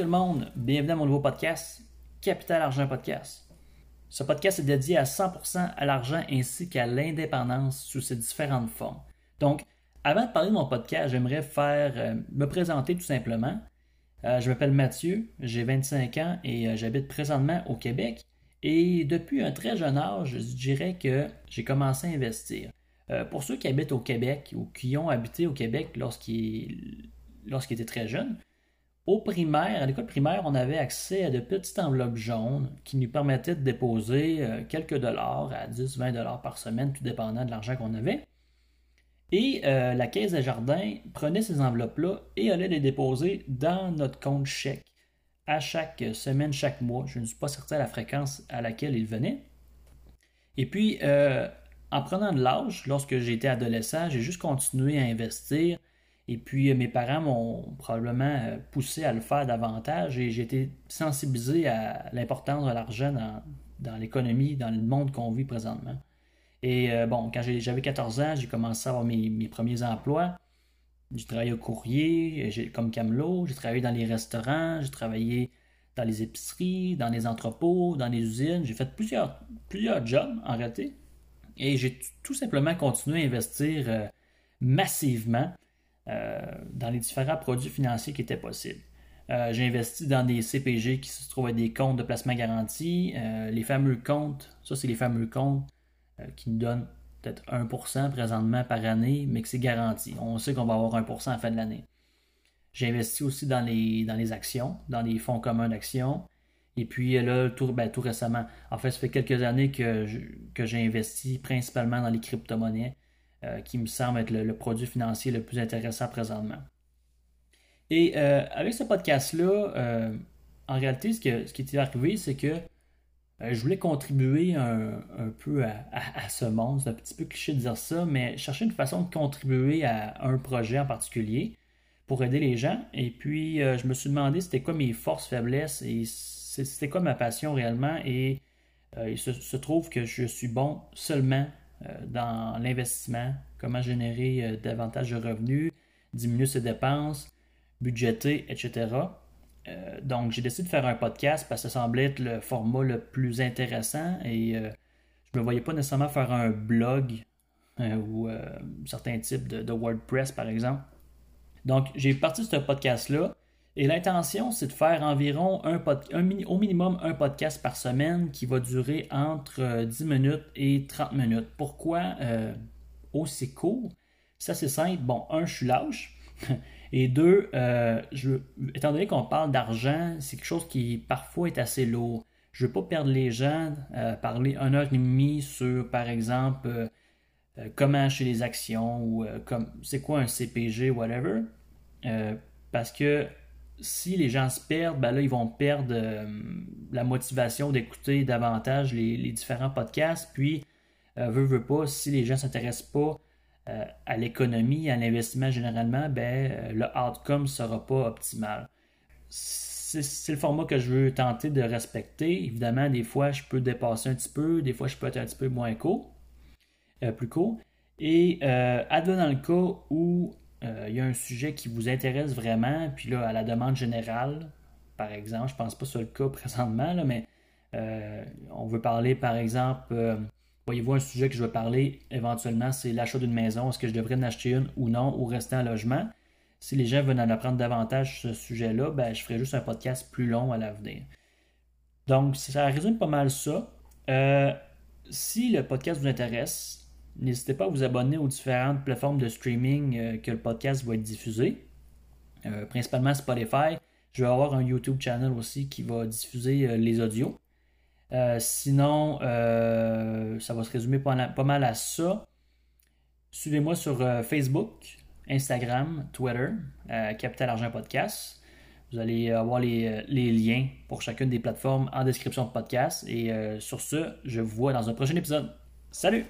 Tout le monde, bienvenue à mon nouveau podcast, Capital Argent Podcast. Ce podcast est dédié à 100% à l'argent ainsi qu'à l'indépendance sous ses différentes formes. Donc, avant de parler de mon podcast, j'aimerais faire euh, me présenter tout simplement. Euh, je m'appelle Mathieu, j'ai 25 ans et euh, j'habite présentement au Québec. Et depuis un très jeune âge, je dirais que j'ai commencé à investir. pour ceux qui habitent au Québec ou qui ont habité au Québec lorsqu'ils étaient très jeunes, au primaire, à l'école primaire, on avait accès à de petites enveloppes jaunes qui nous permettaient de déposer euh, quelques dollars à 10-20 dollars par semaine, tout dépendant de l'argent qu'on avait. Et euh, la caisse des jardins prenait ces enveloppes-là et allait les déposer dans notre compte chèque à chaque semaine, chaque mois. Je ne suis pas certain de la fréquence à laquelle ils venaient. Et puis, euh, en prenant de l'âge, lorsque j'étais adolescent, j'ai juste continué à investir et puis, euh, mes parents m'ont probablement euh, poussé à le faire davantage et j'ai été sensibilisé à l'importance de l'argent dans, l'économie, dans le monde qu'on vit présentement. Et euh, bon, quand j'avais 14 ans, j'ai commencé à avoir mes, premiers emplois. J'ai travaillé au courrier, comme camelot, j'ai travaillé dans les restaurants, j'ai travaillé dans les épiceries, dans les entrepôts, dans les usines. J'ai fait plusieurs, plusieurs jobs en réalité. Et j'ai tout simplement continué à investir massivement. Euh, dans les différents produits financiers qui étaient possibles. Euh, j'ai investi dans des CPG qui se trouvent des comptes de placement garanti. Euh, les fameux comptes, ça c'est les fameux comptes qui nous donnent peut-être 1% présentement par année, mais que c'est garanti. On sait qu'on va avoir 1% à la fin de l'année. J'ai investi aussi dans les, dans les actions, dans les fonds communs d'actions. Et puis là, tout, ben, tout, récemment, en fait, ça fait quelques années que, que j'ai investi principalement dans les crypto-monnaies. Euh, qui me semble être le, produit financier le plus intéressant présentement. Et euh, avec ce podcast-là, euh, en réalité, ce, qui est arrivé, c'est que je voulais contribuer un, peu à, ce monde. C'est un petit peu cliché de dire ça, mais chercher une façon de contribuer à un projet en particulier pour aider les gens. Et puis, je me suis demandé c'était quoi mes forces, faiblesses et c'était quoi ma passion réellement. Et il se, trouve que je suis bon seulement dans l'investissement, comment générer euh, davantage de revenus, diminuer ses dépenses, budgéter, etc. Euh, donc, j'ai décidé de faire un podcast parce que ça semblait être le format le plus intéressant et je ne me voyais pas nécessairement faire un blog ou certains types de, WordPress, par exemple. Donc, j'ai parti de ce podcast-là et l'intention, c'est de faire environ un, au minimum un podcast par semaine qui va durer entre 10 euh, minutes et 30 minutes. Pourquoi euh, aussi court? Ça, c'est simple. Bon, un, je suis lâche. Et deux, euh, je, étant donné qu'on parle d'argent, c'est quelque chose qui parfois est assez lourd. Je ne veux pas perdre les gens, parler une heure et demie sur, par exemple, comment acheter les actions ou c'est quoi un CPG, whatever. parce que si les gens se perdent, ben là, ils vont perdre euh, la motivation d'écouter davantage les, différents podcasts. Puis, euh, veut, veut pas, si les gens ne s'intéressent pas euh, à l'économie, à l'investissement généralement, ben, le outcome ne sera pas optimal. C'est le format que je veux tenter de respecter. Évidemment, des fois, je peux dépasser un petit peu, des fois, je peux être un petit peu moins court, plus court. Et advenant le cas où euh, il y a un sujet qui vous intéresse vraiment, puis là, à la demande générale, par exemple, je pense pas soit le cas présentement, mais euh, on veut parler, par exemple, euh, voyez-vous, un sujet que je veux parler éventuellement, c'est l'achat d'une maison. Est-ce que je devrais en acheter une ou non, ou rester en logement? Si les gens veulent en apprendre davantage sur ce sujet-là, ben, je ferai juste un podcast plus long à l'avenir. Donc, ça résume pas mal ça. si le podcast vous intéresse, N'hésitez pas à vous abonner aux différentes plateformes de streaming euh, que le podcast va être diffusé, euh, principalement Spotify. Je vais avoir un YouTube channel aussi qui va diffuser euh, les audios. sinon, ça va se résumer pas, mal à ça. Suivez-moi sur Facebook, Instagram, Twitter, Capital Argent Podcast. Vous allez avoir les, les, liens pour chacune des plateformes en description de podcast. Et sur ce, je vous vois dans un prochain épisode. Salut!